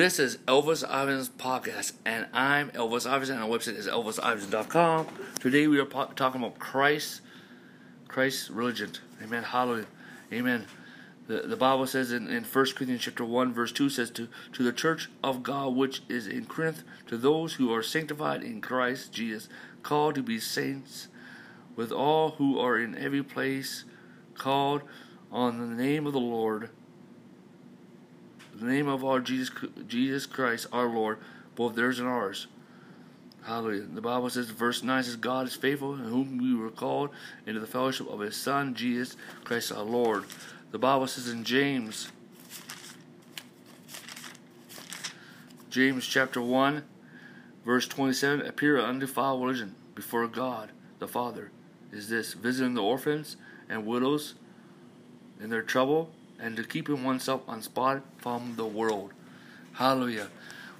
This is Elvis Ivins Podcast, and I'm Elvis Ivins, and our website is elvisivins.com. Today we are po- talking about Christ, Christ's religion. Amen. Hallelujah. Amen. The, the Bible says in, in 1 Corinthians chapter 1, verse 2 says, to, to the church of God which is in Corinth, to those who are sanctified in Christ Jesus, called to be saints, with all who are in every place, called on the name of the Lord the name of our Jesus, Jesus Christ, our Lord, both theirs and ours. Hallelujah. The Bible says, verse 9 says, God is faithful, in whom we were called into the fellowship of His Son, Jesus Christ our Lord. The Bible says in James, James chapter 1, verse 27, appear undefiled religion before God the Father is this visiting the orphans and widows in their trouble and to keeping oneself unspotted from the world. Hallelujah.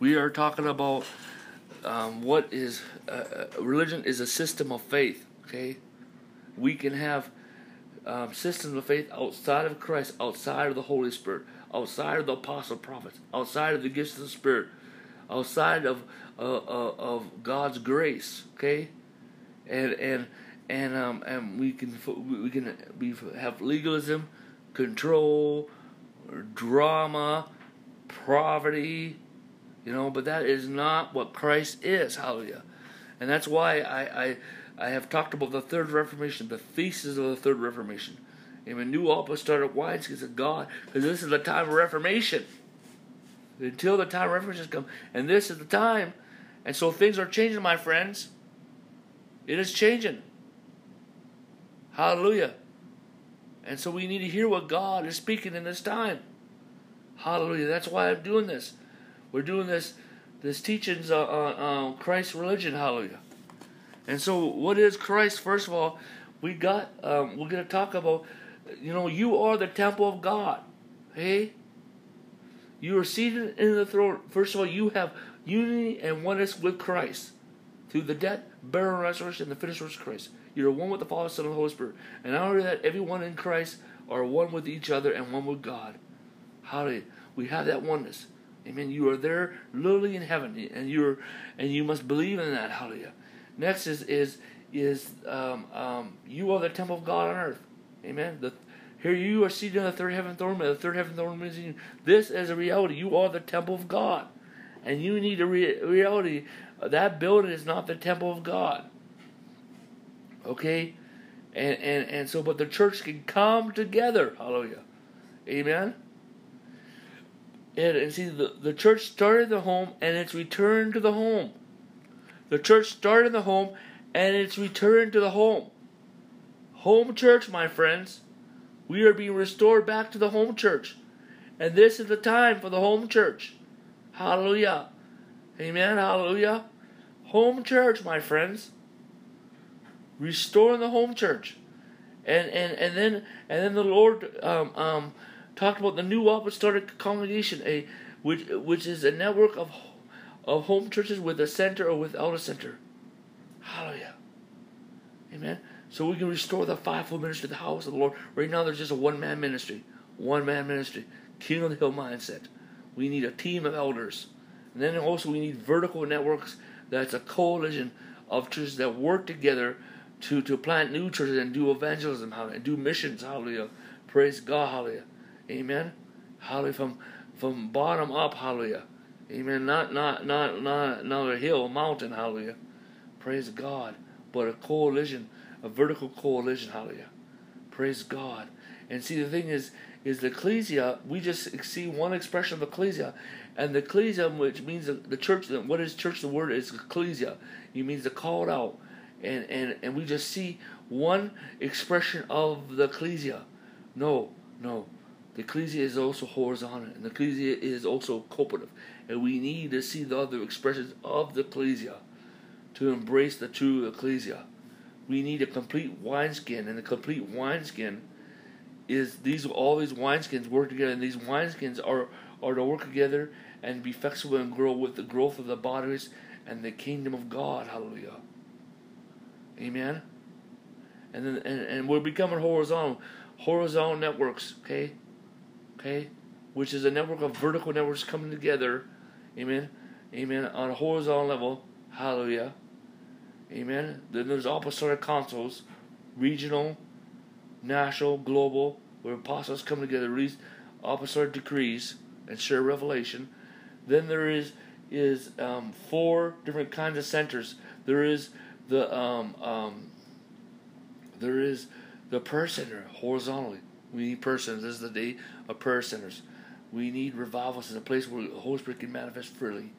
We are talking about um, what is uh, uh, religion is a system of faith. Okay, we can have um, systems of faith outside of Christ, outside of the Holy Spirit, outside of the apostle prophets, outside of the gifts of the Spirit, outside of uh, uh, of God's grace. Okay, and and and um, and we can we can we have legalism control, drama, poverty, you know, but that is not what Christ is. Hallelujah. And that's why I, I, I have talked about the Third Reformation, the thesis of the Third Reformation. And Amen. New apostolic wineskins of God, because this is the time of Reformation. Until the time of Reformation comes. and this is the time. And so things are changing, my friends. It is changing. Hallelujah. And so we need to hear what God is speaking in this time. Hallelujah. That's why I'm doing this. We're doing this this teachings on, on Christ's religion. Hallelujah. And so, what is Christ? First of all, we got. Um, we're going to talk about. You know, you are the temple of God. Hey. You are seated in the throne. First of all, you have unity and oneness with Christ through the death, burial, resurrection, and the finished works of Christ. You're one with the Father, Son, and the Holy Spirit. And not only that, everyone in Christ are one with each other and one with God. Hallelujah. We have that oneness. Amen. You are there literally in heaven, and you're and you must believe in that. Hallelujah. Next is is is um, um, you are the temple of God on earth. Amen. The, here you are seated in the third heaven throne. The third heaven throne you. This is a reality. You are the temple of God, and you need a re- reality. That building is not the temple of God. Okay? And, and, and so, but the church can come together. Hallelujah. Amen? And, and see, the, the church started the home and it's returned to the home. The church started the home and it's returned to the home. Home church, my friends. We are being restored back to the home church. And this is the time for the home church. Hallelujah. Amen. Hallelujah. Home church, my friends restoring the home church. And and and then and then the Lord um, um, talked about the new apostolic congregation, a which which is a network of of home churches with a center or without a center. Hallelujah. Amen. So we can restore the fivefold ministry, of the house of the Lord. Right now, there's just a one man ministry, one man ministry, King of the Hill mindset. We need a team of elders, and then also we need vertical networks. That's a coalition of churches that work together to, to plant new churches and do evangelism, hallelujah, and do missions, hallelujah. Praise God, hallelujah. Amen. Hallelujah. From from bottom up, hallelujah. Amen. Not not not not another hill, mountain, hallelujah. Praise God. But a coalition, a vertical coalition, hallelujah. Praise God. And see the thing is is the ecclesia, we just see one expression of ecclesia. And the ecclesia, which means the, the church, what is church? The word is ecclesia. It means the called out and, and, and we just see one expression of the ecclesia. No, no. The ecclesia is also horizontal, and the ecclesia is also cooperative. And we need to see the other expressions of the ecclesia to embrace the true ecclesia. We need a complete wineskin, and the complete wineskin is these all these wineskins work together, and these wineskins are are to work together and be flexible and grow with the growth of the bodies and the kingdom of God. Hallelujah. Amen. And then and, and we're becoming horizontal, horizontal networks. Okay, okay, which is a network of vertical networks coming together. Amen. Amen. On a horizontal level. Hallelujah. Amen. Then there's apostolic councils, regional, national, global, where apostles come together, release apostolic decrees, and share revelation. Then there is is um, four different kinds of centers. There is the um, um, there is the prayer center horizontally. We need persons. This is the day of prayer centers. We need revivals in a place where the Holy Spirit can manifest freely.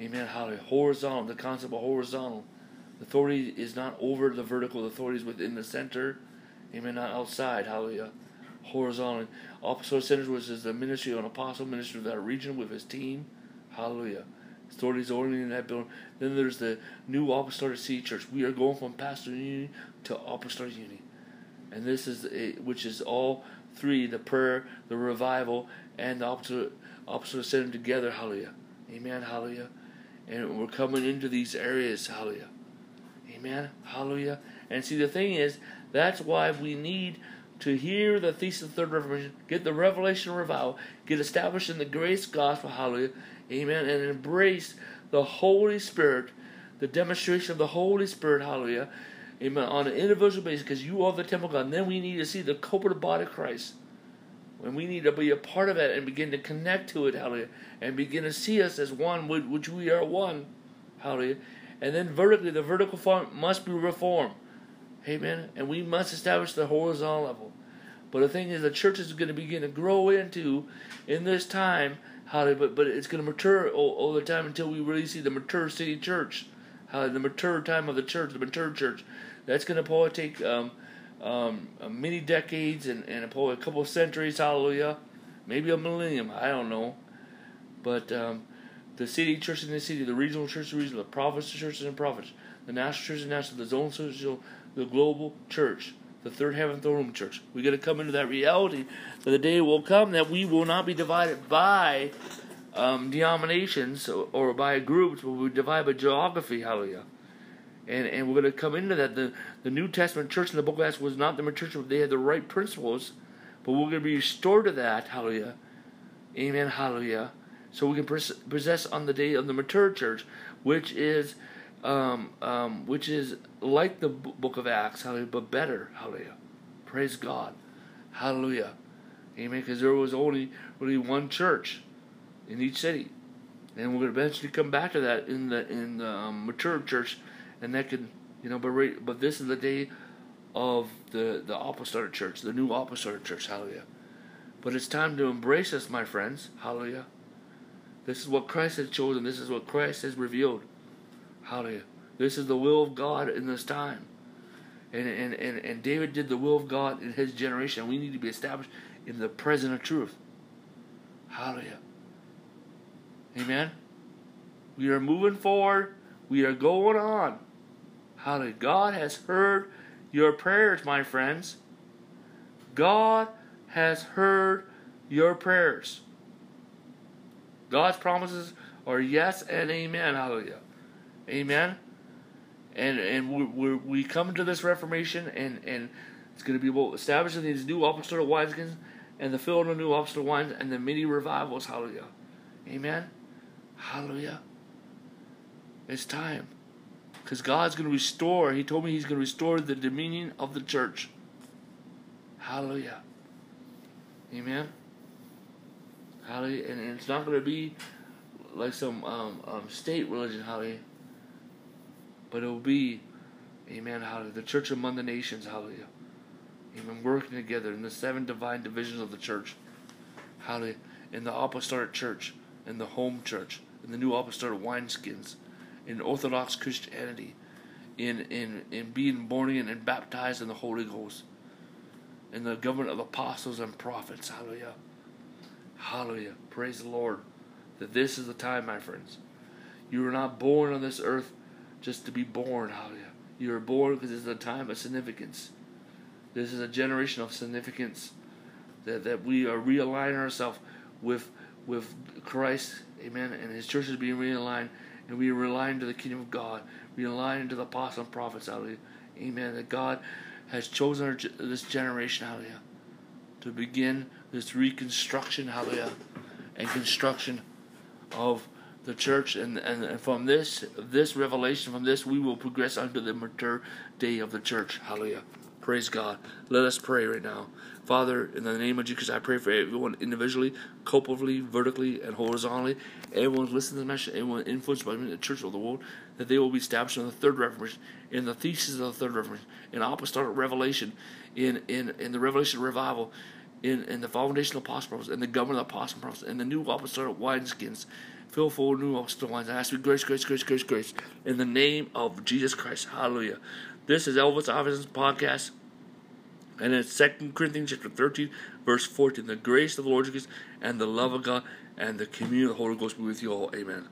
Amen. Hallelujah. Horizontal. The concept of horizontal. The authority is not over the vertical. The authority is within the center. Amen. Not outside. Hallelujah. Horizontal. Apostolic centers, which is the ministry of an apostle, ministry of that region with his team. Hallelujah. Only in that building. Then there's the new apostolic city church. We are going from Pastor Union to apostolic Union. And this is a, which is all three: the prayer, the revival, and the apostolic, apostolic center together. Hallelujah. Amen. Hallelujah. And we're coming into these areas. Hallelujah. Amen. Hallelujah. And see, the thing is, that's why we need to hear the thesis of the third Reformation, get the revelation of revival, get established in the grace gospel, hallelujah, amen, and embrace the Holy Spirit, the demonstration of the Holy Spirit, hallelujah, amen, on an individual basis, because you are the temple of God. And then we need to see the corporate body of Christ. And we need to be a part of it and begin to connect to it, hallelujah, and begin to see us as one, which we are one, hallelujah. And then vertically, the vertical form must be reformed. Amen. And we must establish the horizontal level. But the thing is, the church is going to begin to grow into in this time. How but but it's going to mature all, the time until we really see the mature city church, how the mature time of the church, the mature church. That's going to probably take um, um, many decades and, and probably a couple of centuries. Hallelujah, maybe a millennium. I don't know, but um, the city church in the city, the regional church, the regional, the province churches and province, the national church and national, the zone church, the global church, the third heaven throne room church. We got to come into that reality that the day will come that we will not be divided by um, denominations or, or, by groups, but we'll be divided by geography. Hallelujah. And, and we're going to come into that. The, the New Testament church in the book of Acts was not the mature church, they had the right principles, but we're going to be restored to that. Hallelujah. Amen. Hallelujah. So we can possess on the day of the mature church, which is um, um, which is like the book of Acts, hallelujah, but better, hallelujah. Praise God, hallelujah, amen. Because there was only really one church in each city, and we're going to eventually come back to that in the in the um, mature church, and that can you know, but right, but this is the day of the the apostolic church, the new apostolic church, hallelujah. But it's time to embrace us, my friends, hallelujah. This is what Christ has chosen. This is what Christ has revealed. Hallelujah. This is the will of God in this time. And, and, and, and David did the will of God in his generation. We need to be established in the present of truth. Hallelujah. Amen. We are moving forward. We are going on. Hallelujah. God has heard your prayers, my friends. God has heard your prayers. God's promises are yes and amen. Hallelujah. Amen. And and we we we come to this Reformation, and and it's going to be about establishing these new apostolic wineskins, and the filling of new apostolic wines, and the many revivals. Hallelujah. Amen. Hallelujah. It's time. Because God's going to restore. He told me He's going to restore the dominion of the church. Hallelujah. Amen. Hallelujah. And, and it's not going to be like some um, um, state religion. Hallelujah but it will be, amen, hallelujah, the church among the nations, hallelujah. Amen, working together in the seven divine divisions of the church, hallelujah, in the apostolic church, in the home church, in the new apostolic wineskins, in Orthodox Christianity, in, in, in being born again and baptized in the Holy Ghost, in the government of apostles and prophets, hallelujah. Hallelujah. Praise the Lord. That this is the time, my friends. You were not born on this earth just to be born. Hallelujah. You are born because it's a time of significance. This is a generation of significance that, that we are realigning ourselves with with Christ, Amen, and His church is being realigned, and we are relying to the kingdom of God, realigning to the apostles and prophets, Hallelujah, Amen. That God has chosen our, this generation, Hallelujah, to begin this reconstruction, Hallelujah, and construction of the church, and, and, from this this revelation, from this we will progress unto the mature day of the church. Hallelujah. Praise God. Let us pray right now. Father, in the name of Jesus, I pray for everyone individually, corporately, vertically, and horizontally. Everyone listening to the message, everyone influenced by the church of the world, that they will be established in the third Reformation, in the thesis of the third Reformation, in apostolic revelation, in, in, in the revelation revival, in, in the foundational apostle prophets, in the government of apostle prophets, in the new apostolic wineskins. Fill full new apostolic wines. I ask you grace, grace, grace, grace, grace. In the name of Jesus Christ. Hallelujah. This is Elvis Iverson's podcast. And in 2 Corinthians chapter 13, verse 14, the grace of the Lord Jesus and the love of God and the communion of the Holy Ghost be with you all. Amen.